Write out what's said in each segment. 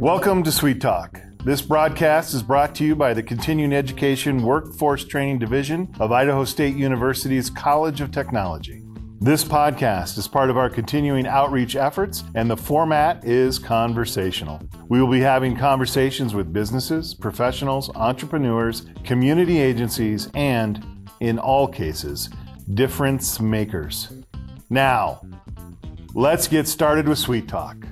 Welcome to Sweet Talk. This broadcast is brought to you by the Continuing Education Workforce Training Division of Idaho State University's College of Technology. This podcast is part of our continuing outreach efforts, and the format is conversational. We will be having conversations with businesses, professionals, entrepreneurs, community agencies, and, in all cases, difference makers. Now, let's get started with Sweet Talk.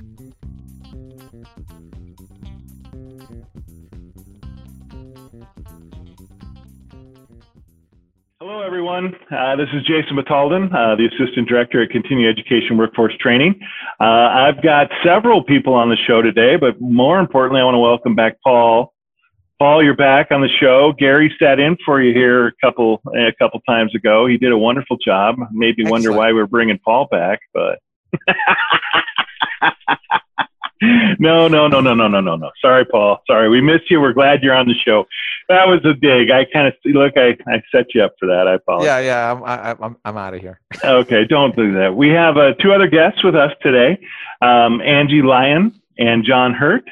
Hello, everyone. Uh, this is Jason Batalden, uh, the Assistant Director at Continuing Education Workforce Training. Uh, I've got several people on the show today, but more importantly, I want to welcome back Paul. Paul, you're back on the show. Gary sat in for you here a couple a couple times ago. He did a wonderful job. Made me wonder why we're bringing Paul back, but. no, no, no, no, no, no, no, no. Sorry, Paul. Sorry, we missed you. We're glad you're on the show. That was a dig. I kind of look. I, I set you up for that. I apologize. Yeah, yeah. I'm I, I'm I'm out of here. okay, don't do that. We have uh, two other guests with us today, um, Angie Lyon and John Hurt.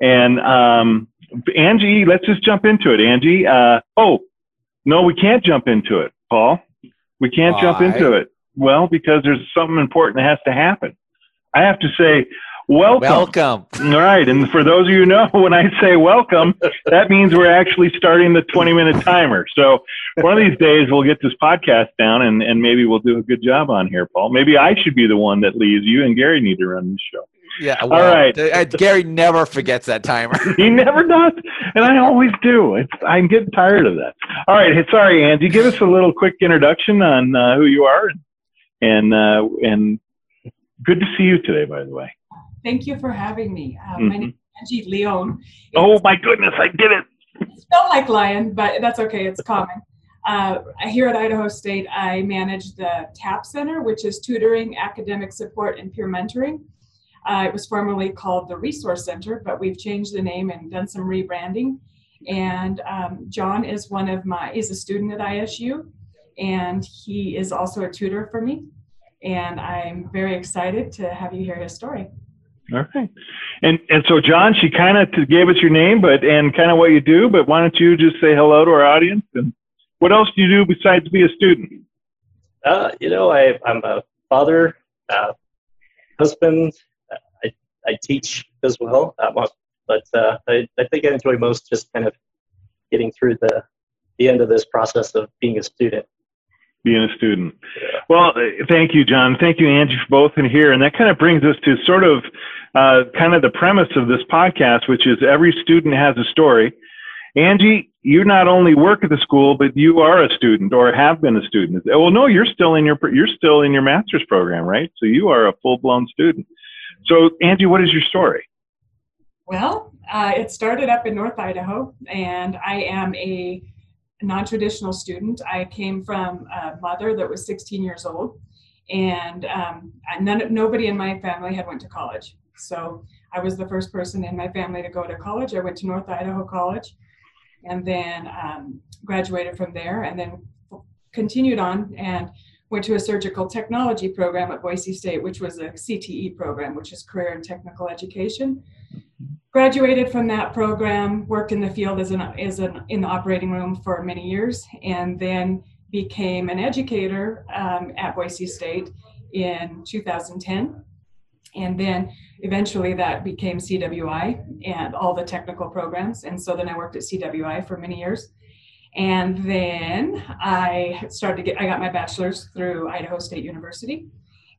And um, Angie, let's just jump into it. Angie. Uh, oh, no, we can't jump into it, Paul. We can't Why? jump into it. Well, because there's something important that has to happen. I have to say, welcome. Welcome. All right. And for those of you who know, when I say welcome, that means we're actually starting the 20 minute timer. So one of these days we'll get this podcast down and, and maybe we'll do a good job on here, Paul. Maybe I should be the one that leaves. You and Gary need to run the show. Yeah. Well, right. uh, Gary never forgets that timer. He never does. And I always do. It's, I'm getting tired of that. All right. Sorry, Angie. Give us a little quick introduction on uh, who you are. And, uh, and good to see you today, by the way. Thank you for having me. Uh, Mhm. My name is Angie Leon. Oh, my goodness. I did it. Spelled like lion, but that's okay. It's common. Uh, here at Idaho State, I manage the TAP Center, which is tutoring, academic support, and peer mentoring. Uh, it was formerly called the Resource Center, but we've changed the name and done some rebranding. And um, John is one of my, is a student at ISU, and he is also a tutor for me. And I'm very excited to have you hear his story. All right. And and so John, she kind of gave us your name, but and kind of what you do. But why don't you just say hello to our audience and what else do you do besides be a student? Uh, you know, I, I'm a father, uh, husband. I, I teach as well, uh, but uh, I, I think I enjoy most just kind of getting through the the end of this process of being a student. Being a student. Well, uh, thank you, John. Thank you, Angie, for both in here. And that kind of brings us to sort of uh, kind of the premise of this podcast, which is every student has a story. Angie, you not only work at the school, but you are a student or have been a student. Well, no, you're still in your you're still in your master's program, right? So you are a full blown student. So, Angie, what is your story? Well, uh, it started up in North Idaho, and I am a non-traditional student. I came from a mother that was 16 years old, and um, none, nobody in my family had went to college. So I was the first person in my family to go to college. I went to North Idaho College, and then um, graduated from there, and then continued on and went to a surgical technology program at Boise State, which was a CTE program, which is career and technical education graduated from that program worked in the field as an, as an in the operating room for many years and then became an educator um, at boise state in 2010 and then eventually that became cwi and all the technical programs. And so then i worked at cwi for many years. And then i started to get i got my bachelor's through idaho state university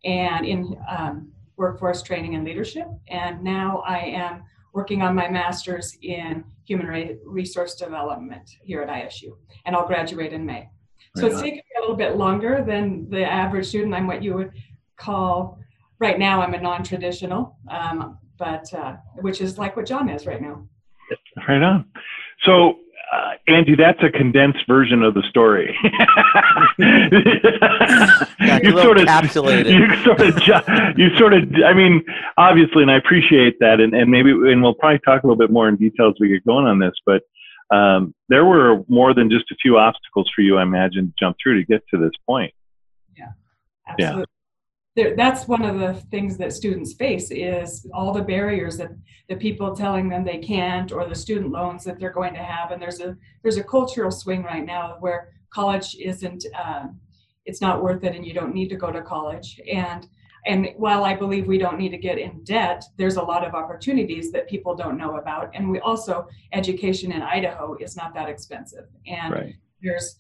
and in um, workforce training and leadership. And now i am working on my master's in human re- resource development here at ISU, and I'll graduate in May. So Right it's taken me a little bit longer than the average student. I'm what you would call, right now, I'm a non traditional, um, but uh, which is like what John is right now. Right on. So, uh, Angie, that's a condensed version of the story. Yeah, you sort of. You sort of, ju- you sort of. I mean, obviously, and I appreciate that, and, and maybe, and we'll probably talk a little bit more in detail as we get going on this. But um, there were more than just a few obstacles for you, I imagine, to jump through to get to this point. Yeah, absolutely. There, that's one of the things that students face is all the barriers that the people telling them they can't or the student loans that they're going to have. And there's a there's a cultural swing right now where college isn't um, it's not worth it and you don't need to go to college. And and while i believe we don't need to get in debt there's a lot of opportunities that people don't know about. And we also education in idaho is not that expensive. And Right. there's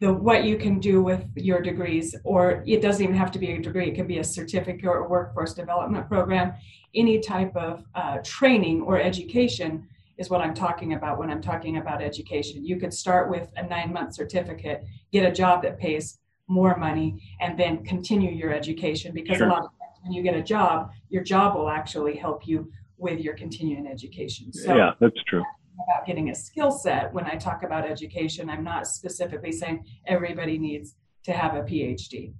the what you can do with your degrees or it doesn't even have to be a degree it can be a certificate or a workforce development program any type of uh, training or education is what i'm talking about when i'm talking about education you could start with a nine month certificate get a job that pays more money and then continue your education because Sure. a lot of times when you get a job your job will actually help you with your continuing education so yeah, that's true. About getting a skill set when I talk about education. I'm not specifically saying everybody needs to have a PhD.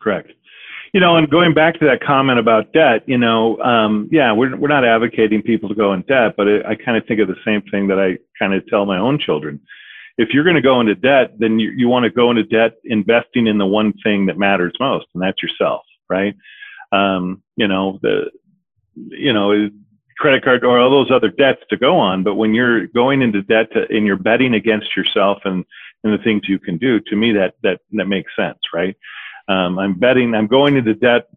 Correct. You know, and going back to that comment about debt, you know, um, yeah, we're we're not advocating people to go in debt, but it, I kind of think of the same thing that I kind of tell my own children. If you're going to go into debt, then you, you want to go into debt investing in the one thing that matters most, and that's yourself, right? Um, you know, the, you know, credit card or all those other debts to go on, but when you're going into debt to, and you're betting against yourself and and the things you can do, to me that that that makes sense, right? Um, I'm betting, I'm going into debt,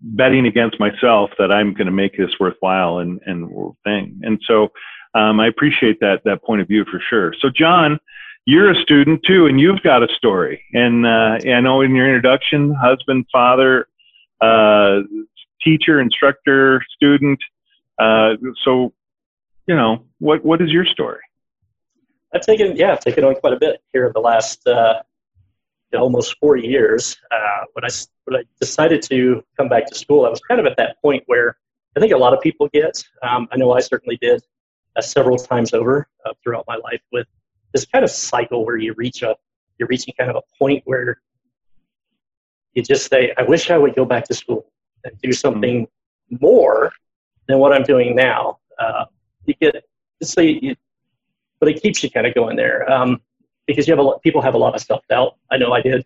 betting against myself that I'm going to make this worthwhile and, and thing. And so, um, I appreciate that, that point of view for sure. So John, you're a student too, and you've got a story. And, uh, I know in your introduction, husband, father, uh, teacher, instructor, student. Uh, so, you know, what, what is your story? I've taken, yeah, I've taken on quite a bit here in the last uh, almost four years. Uh, when I when I decided to come back to school, I was kind of at that point where I think a lot of people get. Um, I know I certainly did uh, several times over uh, throughout my life with this kind of cycle where you reach a you're reaching kind of a point where you just say, "I wish I would go back to school and do something more than what I'm doing now." Uh, you get say you, but it keeps you kind of going there um, because you have a lot, people have a lot of self doubt. I know I did.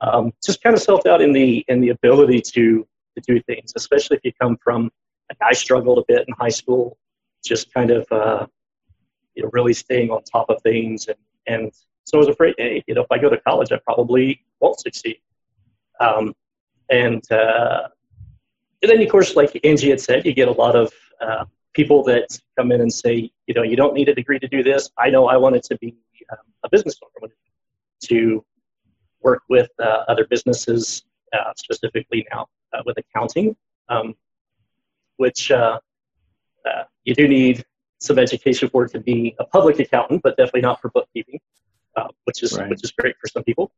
Um, just kind of self doubt in the in the ability to to do things, especially if you come from. Like I struggled a bit in high school, just kind of uh, you know really staying on top of things, and and so I was afraid, hey, you know, if I go to college, I probably won't succeed. Um, and uh, and then of course, like Angie had said, you get a lot of uh, people that come in and say, you know, you don't need a degree to do this. I know I wanted to be um, a business owner, to work with uh, other businesses, uh, specifically now uh, with accounting, um, which uh, uh, you do need some education for to be a public accountant, but definitely not for bookkeeping, which is Right. which is great for some people.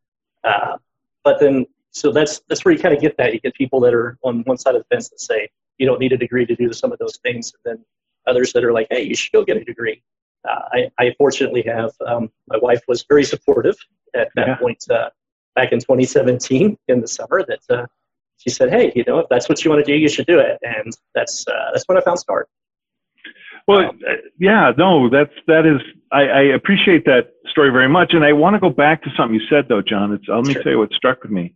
Uh, but then, so that's that's where you kind of get that. You get people that are on one side of the fence that say you don't need a degree to do some of those things, and then others that are like, hey, you should go get a degree. Uh, I, I fortunately have um, my wife was very supportive at that Yeah. point uh, back in 2017 in the summer that uh, she said, hey, you know, if that's what you want to do, you should do it, and that's uh, that's when I found Start. Well, uh, yeah, no, that's that is. I, I appreciate that story very much, and I want to go back to something you said though, John. It's let me Sure. tell you what struck with me.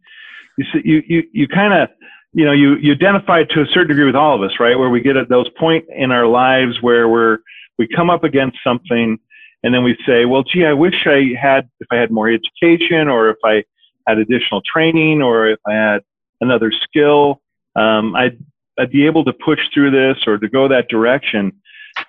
You you you kind of you know you you identify to a certain degree with all of us, right? Where we get at those point in our lives where we're we come up against something, and then we say, well, gee, I wish I had if I had more education, or if I had additional training, or if I had another skill, um, I'd I'd be able to push through this or to go that direction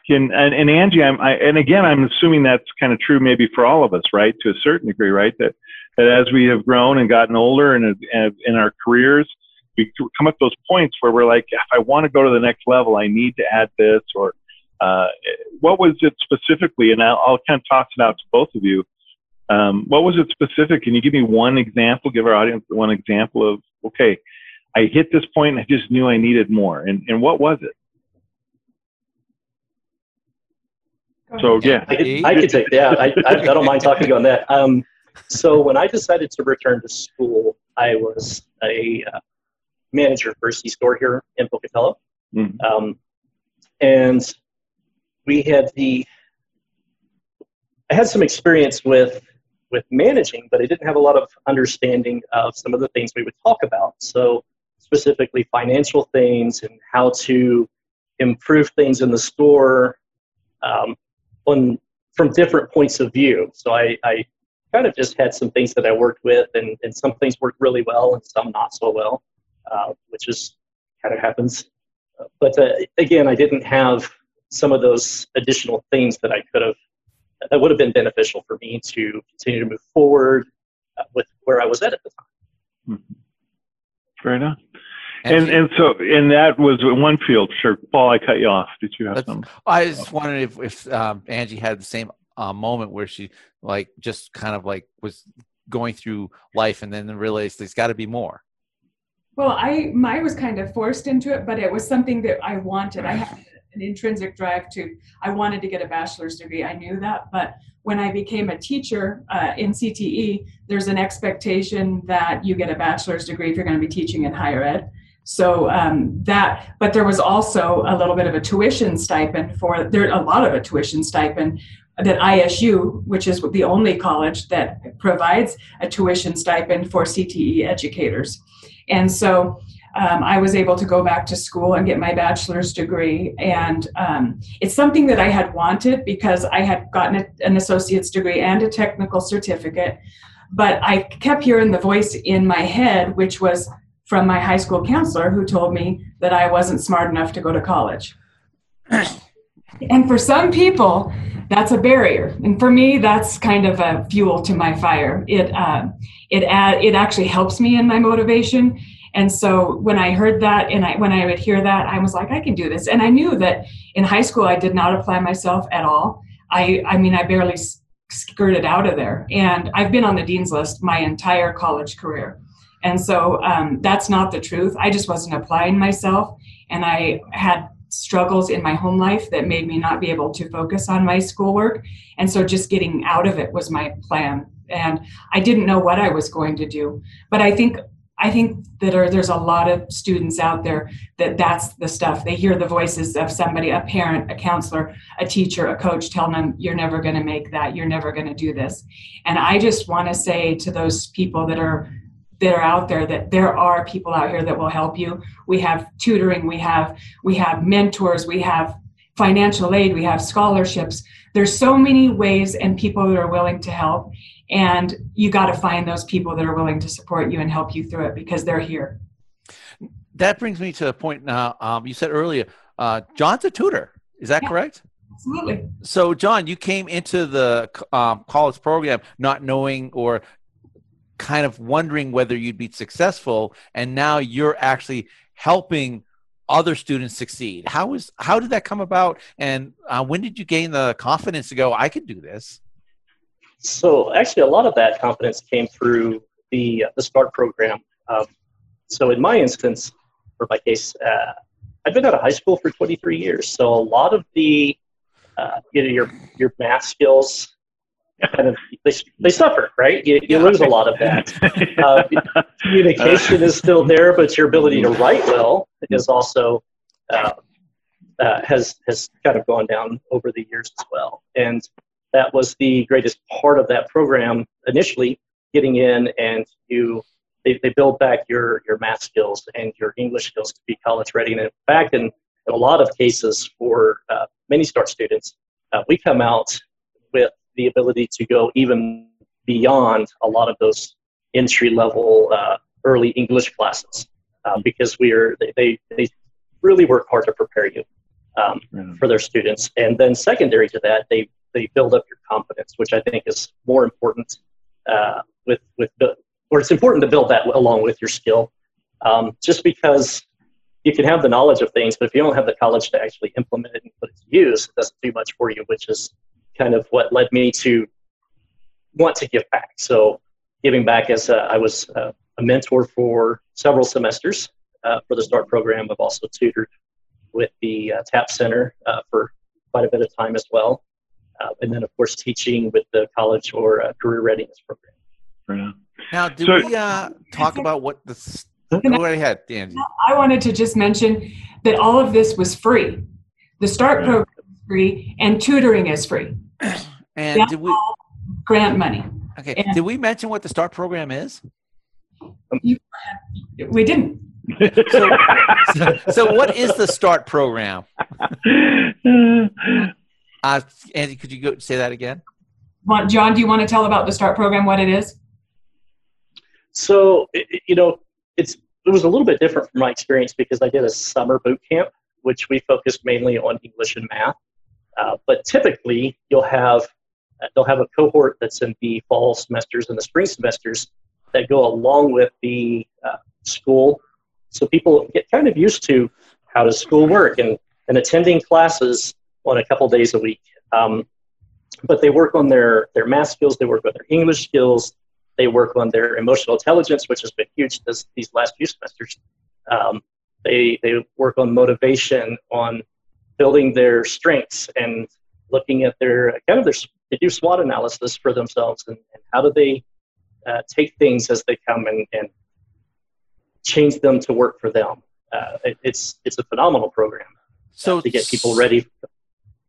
can and, and Angie, I'm, I, and again, I'm assuming that's kind of true maybe for all of us, right? To a certain degree, right? That that as we have grown and gotten older and and in our careers, we come up those points where we're like, if I want to go to the next level, I need to add this or uh, what was it specifically? And I'll, I'll kind of toss it out to both of you. Um, what was it specific? Can you give me one example? Give our audience one example of okay, I hit this point and I just knew I needed more. And and what was it? So yeah, I could, I could take yeah. I, I, I don't mind talking on that. Um, so when I decided to return to school, I was a uh, manager for a C store here in Pocatello, Mhm. um, and we had the I had some experience with with managing, but I didn't have a lot of understanding of some of the things we would talk about. So specifically financial things and how to improve things in the store um, on, from different points of view. So I, I kind of just had some things that I worked with, and, and some things worked really well and some not so well, uh, which is kind of happens. But uh, again, I didn't have some of those additional things that I could have that would have been beneficial for me to continue to move forward uh, with where I was at at the time. Mm-hmm. Fair enough. And and so and that was one field. Sure, Paul, I cut you off. Did you have some? I just wondered if if um, Angie had the same uh, moment where she like just kind of like was going through life and then realized there's got to be more. Well, I my was kind of forced into it, but it was something that I wanted. I had an intrinsic drive to I wanted to get a bachelor's degree. I knew that, but when I became a teacher uh, in CTE, there's an expectation that you get a bachelor's degree if you're going to be teaching in higher ed. So um, that, but there was also a little bit of a tuition stipend for there. A lot of a tuition stipend that ISU, which is the only college that provides a tuition stipend for CTE educators, and so um, I was able to go back to school and get my bachelor's degree. And um, it's something that I had wanted because I had gotten a, an associate's degree and a technical certificate. But I kept hearing the voice in my head, which was from my high school counselor, who told me that I wasn't smart enough to go to college. and for some people, that's a barrier, and for me, that's kind of a fuel to my fire. It uh, it ad, it actually helps me in my motivation and so when I heard that and I, when I would hear that, I was like, I can do this. And I knew that in high school, I did not apply myself at all. I, I mean, I barely skirted out of there. And I've been on the dean's list my entire college career. And so um, that's not the truth. I just wasn't applying myself. And I had struggles in my home life that made me not be able to focus on my schoolwork. And so just getting out of it was my plan. And I didn't know what I was going to do. But I think I think that are, there's a lot of students out there that that's the stuff. They hear the voices of somebody, a parent, a counselor, a teacher, a coach telling them, you're never going to make that. You're never going to do this. And I just want to say to those people that are that are out there that there are people out here that will help you. We have tutoring, we have we have mentors, we have financial aid, we have scholarships. There's so many ways and people that are willing to help and you got to find those people that are willing to support you and help you through it because they're here. That brings me to a point now um, you said earlier uh, john's a tutor. Is that yeah, correct? Absolutely. So john you came into the um, college program not knowing or kind of wondering whether you'd be successful and now you're actually helping other students succeed how is how did that come about and uh, when did you gain the confidence to go i can do this so actually, a lot of that confidence came through the uh, the START program. Um, so in my instance, or my case, uh, I've been out of high school for 23 years. So a lot of the uh, you know your your math skills kind of they, they suffer, right? You, you lose a lot of that. Uh, communication is still there, but your ability to write well is also uh, uh, has has kind of gone down over the years as well. And that was the greatest part of that program initially, getting in and you they, they build back your, your math skills and your English skills to be college ready. And in fact, in, in a lot of cases for uh, many START students, uh, we come out with the ability to go even beyond a lot of those entry level uh, early English classes uh, because we are they, they, really work hard to prepare you um, mm. for their students. And then secondary to that, they they build up your confidence, which I think is more important uh, with with or it's important to build that along with your skill. Um, just because you can have the knowledge of things, but if you don't have the college to actually implement it and put it to use, it doesn't do much for you. Which is kind of what led me to want to give back. So giving back as a, I was a, a mentor for several semesters uh, for the START program. I've also tutored with the uh, TAP Center uh, for quite a bit of time as well uh, and then of course teaching with the college or uh, career readiness program. Right. Now, do so, we uh, talk about what the? Go right ahead, Angie. I wanted to just mention that all of this was free. The START right. program is free, and tutoring is free. And That's did we? grant money. Okay. and- Did we mention what the START program is? We didn't. So, so, so what is the START program? Uh, Angie, could you go say that again? Want, John, do you want to tell about the START program, what it is? So, it- it- you know, it's it was a little bit different from my experience because I did a summer boot camp, which we focused mainly on English and math. Uh, but typically, you'll have they'll have a cohort that's in the fall semesters and the spring semesters that go along with the uh, school, so people get kind of used to how does school work and and attending classes on a couple days a week. Um, but they work on their their math skills, they work on their English skills, they work on their emotional intelligence, which has been huge this, these last few semesters. Um, they they work on motivation, on building their strengths, and looking at their kind of their they do SWOT analysis for themselves, and, and how do they uh, take things as they come and, and change them to work for them. Uh, it, it's it's a phenomenal program So to get people ready.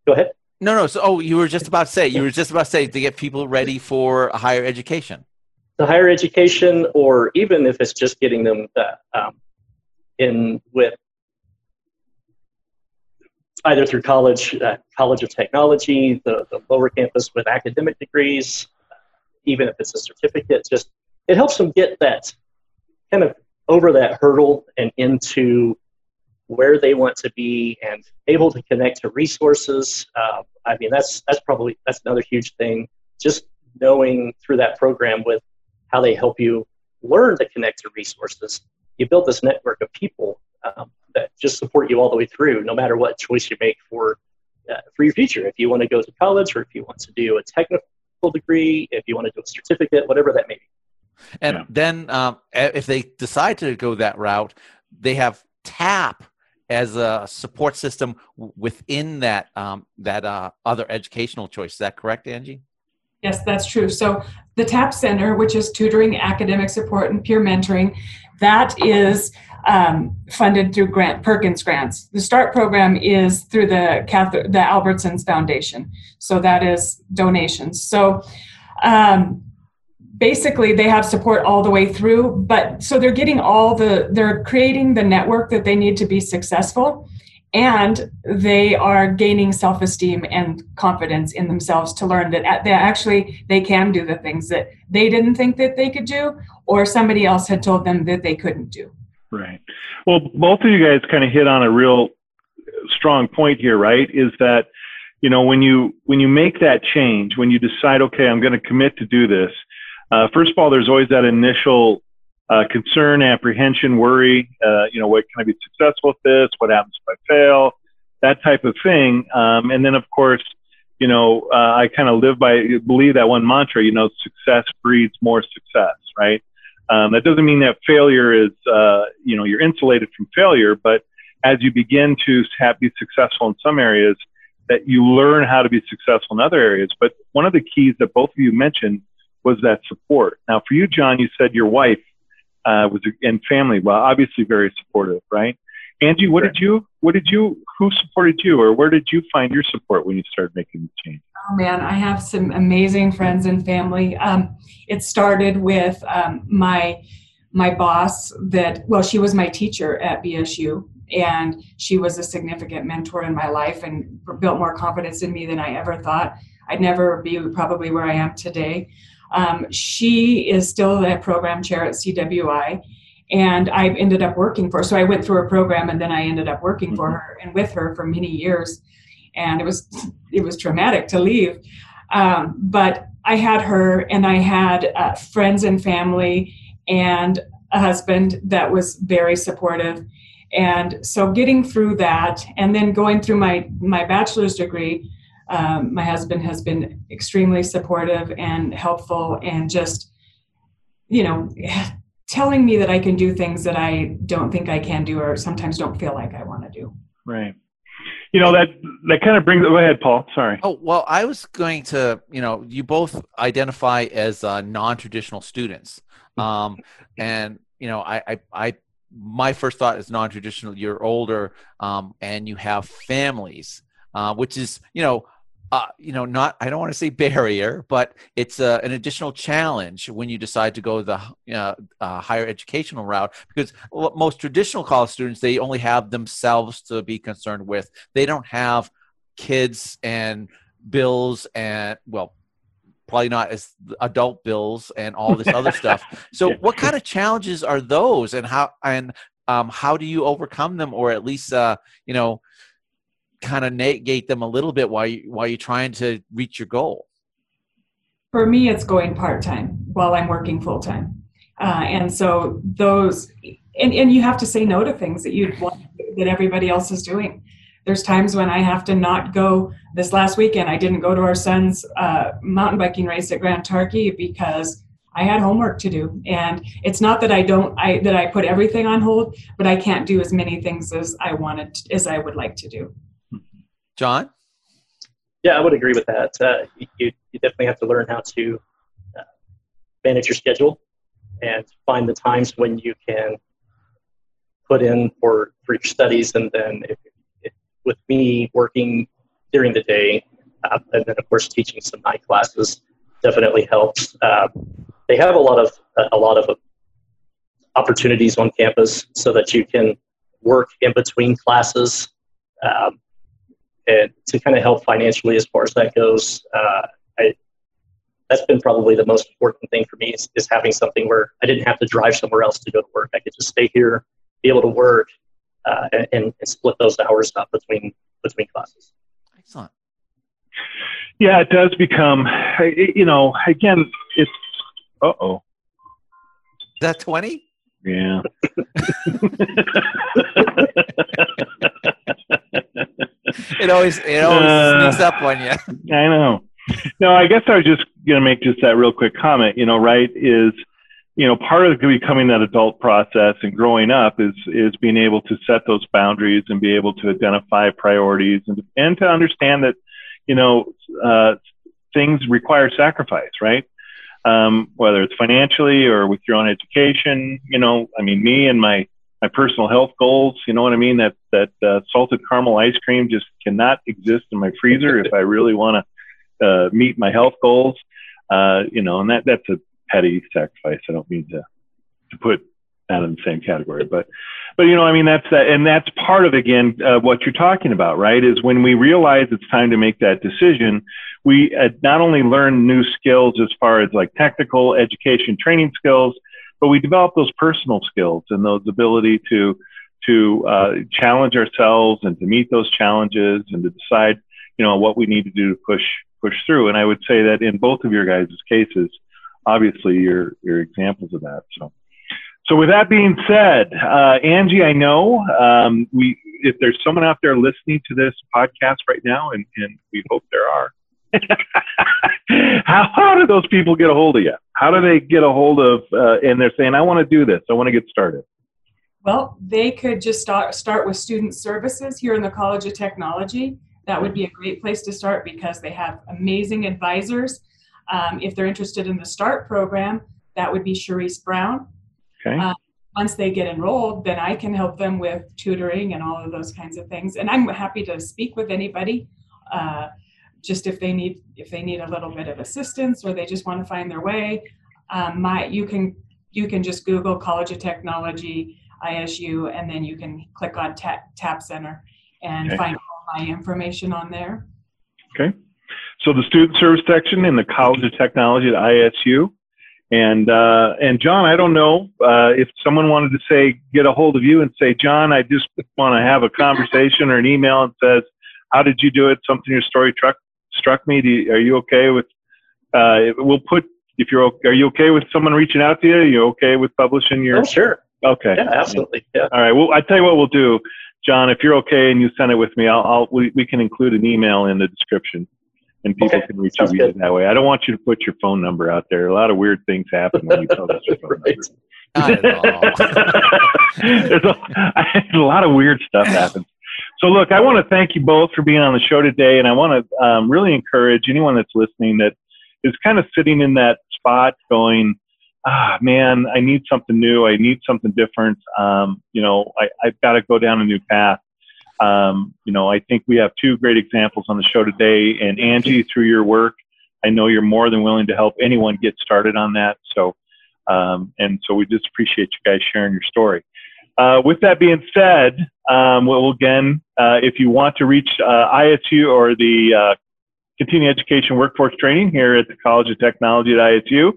Go ahead. No, no. So, oh, you were just about to say. You were just about to say to get people ready for a higher education. the higher education, or even if it's just getting them uh, um, in with either through college, uh, College of Technology, the, the lower campus with academic degrees, even if it's a certificate, just it helps them get that kind of over that hurdle and into where they want to be and able to connect to resources. Uh, I mean, that's that's probably that's another huge thing. Just knowing through that program with how they help you learn to connect to resources. You build this network of people um, that just support you all the way through, no matter what choice you make for uh, for your future. If you want to go to college, or if you want to do a technical degree, if you want to do a certificate, whatever that may be. And Yeah. then, um, if they decide to go that route, they have TAP as a support system within that um, that uh, other educational choice. Is that correct, Angie? Yes, that's true. So the TAP Center, which is tutoring, academic support, and peer mentoring, that is um, funded through Grant Perkins grants. The START program is through the Catholic, the Albertsons Foundation. So that is donations. So um, basically, they have support all the way through. But so they're getting all the, they're creating the network that they need to be successful and they are gaining self-esteem and confidence in themselves to learn that they actually they can do the things that they didn't think that they could do or somebody else had told them that they couldn't do Right. Well, both of you guys kind of hit on a real strong point here, right? Is that you know when you when you make that change, when you decide, okay, I'm going to commit to do this. Uh, first of all, there's always that initial uh, concern, apprehension, worry. Uh, you know, what can I be successful with this? What happens if I fail? That type of thing. Um, and then, of course, you know, uh, I kind of live by believe that one mantra. You know, success breeds more success, right? Um, that doesn't mean that failure is, uh, you know, you're insulated from failure, but as you begin to have, be successful in some areas, that you learn how to be successful in other areas. But one of the keys that both of you mentioned was that support. Now, for you, John, you said your wife uh, was and family, well, obviously very supportive, right? Angie, what did you, what did you, who supported you, or where did you find your support when you started making the change? oh man i have some amazing friends and family um, it started with um, my my boss that well she was my teacher at bsu and she was a significant mentor in my life and built more confidence in me than i ever thought i'd never be probably where i am today um, she is still the program chair at cwi and i ended up working for her. So i went through her program and then i ended up working for her and with her for many years. And it was it was traumatic to leave. Um, but i had her and i had uh, friends and family and a husband that was very supportive. And so getting through that and then going through my my bachelor's degree um, my husband has been extremely supportive and helpful and just you know telling me that i can do things that i don't think i can do or sometimes don't feel like i want to do Right. You know that that kind of brings. Go ahead, Paul. Sorry. Oh well, I was going to. You know, you both identify as uh, non-traditional students, um, and you know, I, I, I, my first thought is non-traditional. You're older, um, and you have families, uh, which is, you know, uh, you know, not I don't want to say barrier, but it's uh, an additional challenge when you decide to go the uh, uh, higher educational route because most traditional college students they only have themselves to be concerned with. They don't have kids and bills and well probably not as adult bills and all this other stuff so what kind of challenges are those and how and um, how do you overcome them or at least uh, you know kind of negate them a little bit while you while you're trying to reach your goal? For me, it's going part time while I'm working full time, uh, and so those and, and you have to say no to things that you want that everybody else is doing. There's times when I have to not go. This last weekend, I didn't go to our son's uh, mountain biking race at Grand Targhee because I had homework to do. And it's not that I don't I that I put everything on hold, but I can't do as many things as I wanted as I would like to do. John? Yeah, I would agree with that. Uh, you, you definitely have to learn how to uh, manage your schedule and find the times when you can put in for, for your studies. And then if, if, with me working during the day, uh, and then of course teaching some night classes definitely helps. Uh, they have a lot of a lot of opportunities on campus so that you can work in between classes. Um, and to kind of help financially as far as that goes, uh, I, that's been probably the most important thing for me is, is, having something where I didn't have to drive somewhere else to go to work. I could just stay here, be able to work, uh, and, and, split those hours up between between classes. Excellent. Yeah, it does become, you know, again, it's, uh oh. Is that 20? Yeah. it always it always uh, sneaks up on you. I know. No, I guess I was just going to make just that real quick comment. You know, right is you know part of becoming that adult process and growing up is is being able to set those boundaries and be able to identify priorities and and to understand that you know uh, things require sacrifice, right? Um, whether it's financially or with your own education. You know, I mean, me and my my personal health goals. You know what I mean? That that uh, salted caramel ice cream just cannot exist in my freezer if I really want to uh, meet my health goals. Uh, you know, and that that's a petty sacrifice. I don't mean to to put that in the same category, but but you know, I mean that's that, and that's part of again uh, what you're talking about, right? Is when we realize it's time to make that decision, we uh, not only learn new skills as far as like technical education, training skills but we develop those personal skills and those ability to to uh, challenge ourselves and to meet those challenges and to decide you know what we need to do to push push through. And i would say that in both of your guys' cases obviously you're you're examples of that so. So with that being said uh, angie i know um, we if there's someone out there listening to this podcast right now and, and we hope there are how, how do those people get a hold of you? How do they get a hold of, uh, and they're saying, I want to do this, I want to get started? Well, they could just start, start with student services here in the College of Technology. That would be a great place to start because they have amazing advisors. Um, if they're interested in the START program, that would be Cherise Brown. Okay. Uh, once they get enrolled, then I can help them with tutoring and all of those kinds of things. And I'm happy to speak with anybody. Uh, just if they need if they need a little bit of assistance or they just want to find their way um, my you can you can just google college of technology isu and then you can click on tap, tap center and okay. find all my information on there okay so the student service section in the college of technology at isu and uh, and John, I don't know uh, if someone wanted to say get a hold of you and say, John, I just want to have a conversation or an email and says, how did you do it? Something your story truck struck me. You, are you okay with? Uh, we'll put if you're are you okay with someone reaching out to you? Are you okay with publishing your? Oh, sure. Okay. Yeah, absolutely. Yeah. All right. Well, I tell you what we'll do, John. If you're okay and you send it with me, I'll, I'll we, we can include an email in the description, and people okay. can reach out that way. I don't want you to put your phone number out there. A lot of weird things happen when you publish your phone right. number. Not at all. there's, a, a lot of weird stuff happens. So, look, I want to thank you both for being on the show today, and I want to um, really encourage anyone that's listening that is kind of sitting in that spot, going, "Ah, man, I need something new. I need something different. Um, you know, I, I've got to go down a new path." Um, you know, I think we have two great examples on the show today. And Angie, through your work, I know you're more than willing to help anyone get started on that. So, um, and so we just appreciate you guys sharing your story. Uh, with that being said, um, well, again, if you want to reach uh, ISU or the uh, continuing education workforce training here at the College of Technology at ISU.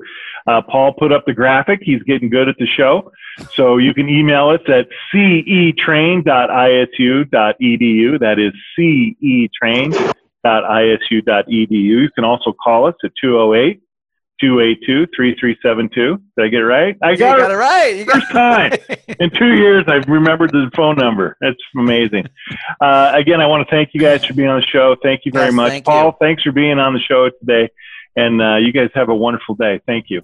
Uh, Paul put up the graphic. He's getting good at the show. So you can email us at cetrain.isu.edu. That is cetrain.isu.edu. You can also call us at 208 282 3372. Did I get it right? I got, got it, it, right. You First time in two years, I've remembered the phone number. That's amazing. Uh, again, I want to thank you guys for being on the show. Thank you very yes, much. Paul, you. thanks for being on the show today. And uh, you guys have a wonderful day. Thank you.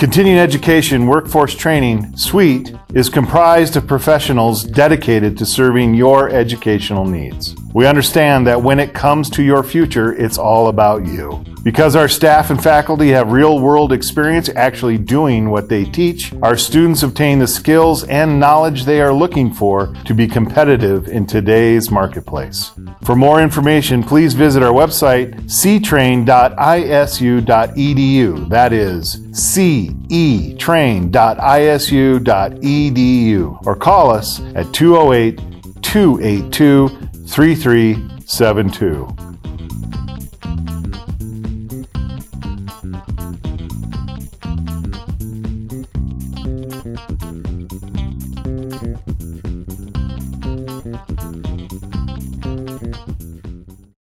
Continuing Education Workforce Training Suite is comprised of professionals dedicated to serving your educational needs. We understand that when it comes to your future, it's all about you. Because our staff and faculty have real world experience actually doing what they teach, our students obtain the skills and knowledge they are looking for to be competitive in today's marketplace. For more information, please visit our website, cetrain.isu.edu. That is cetrain.isu.edu. Or call us at 208 282 3372.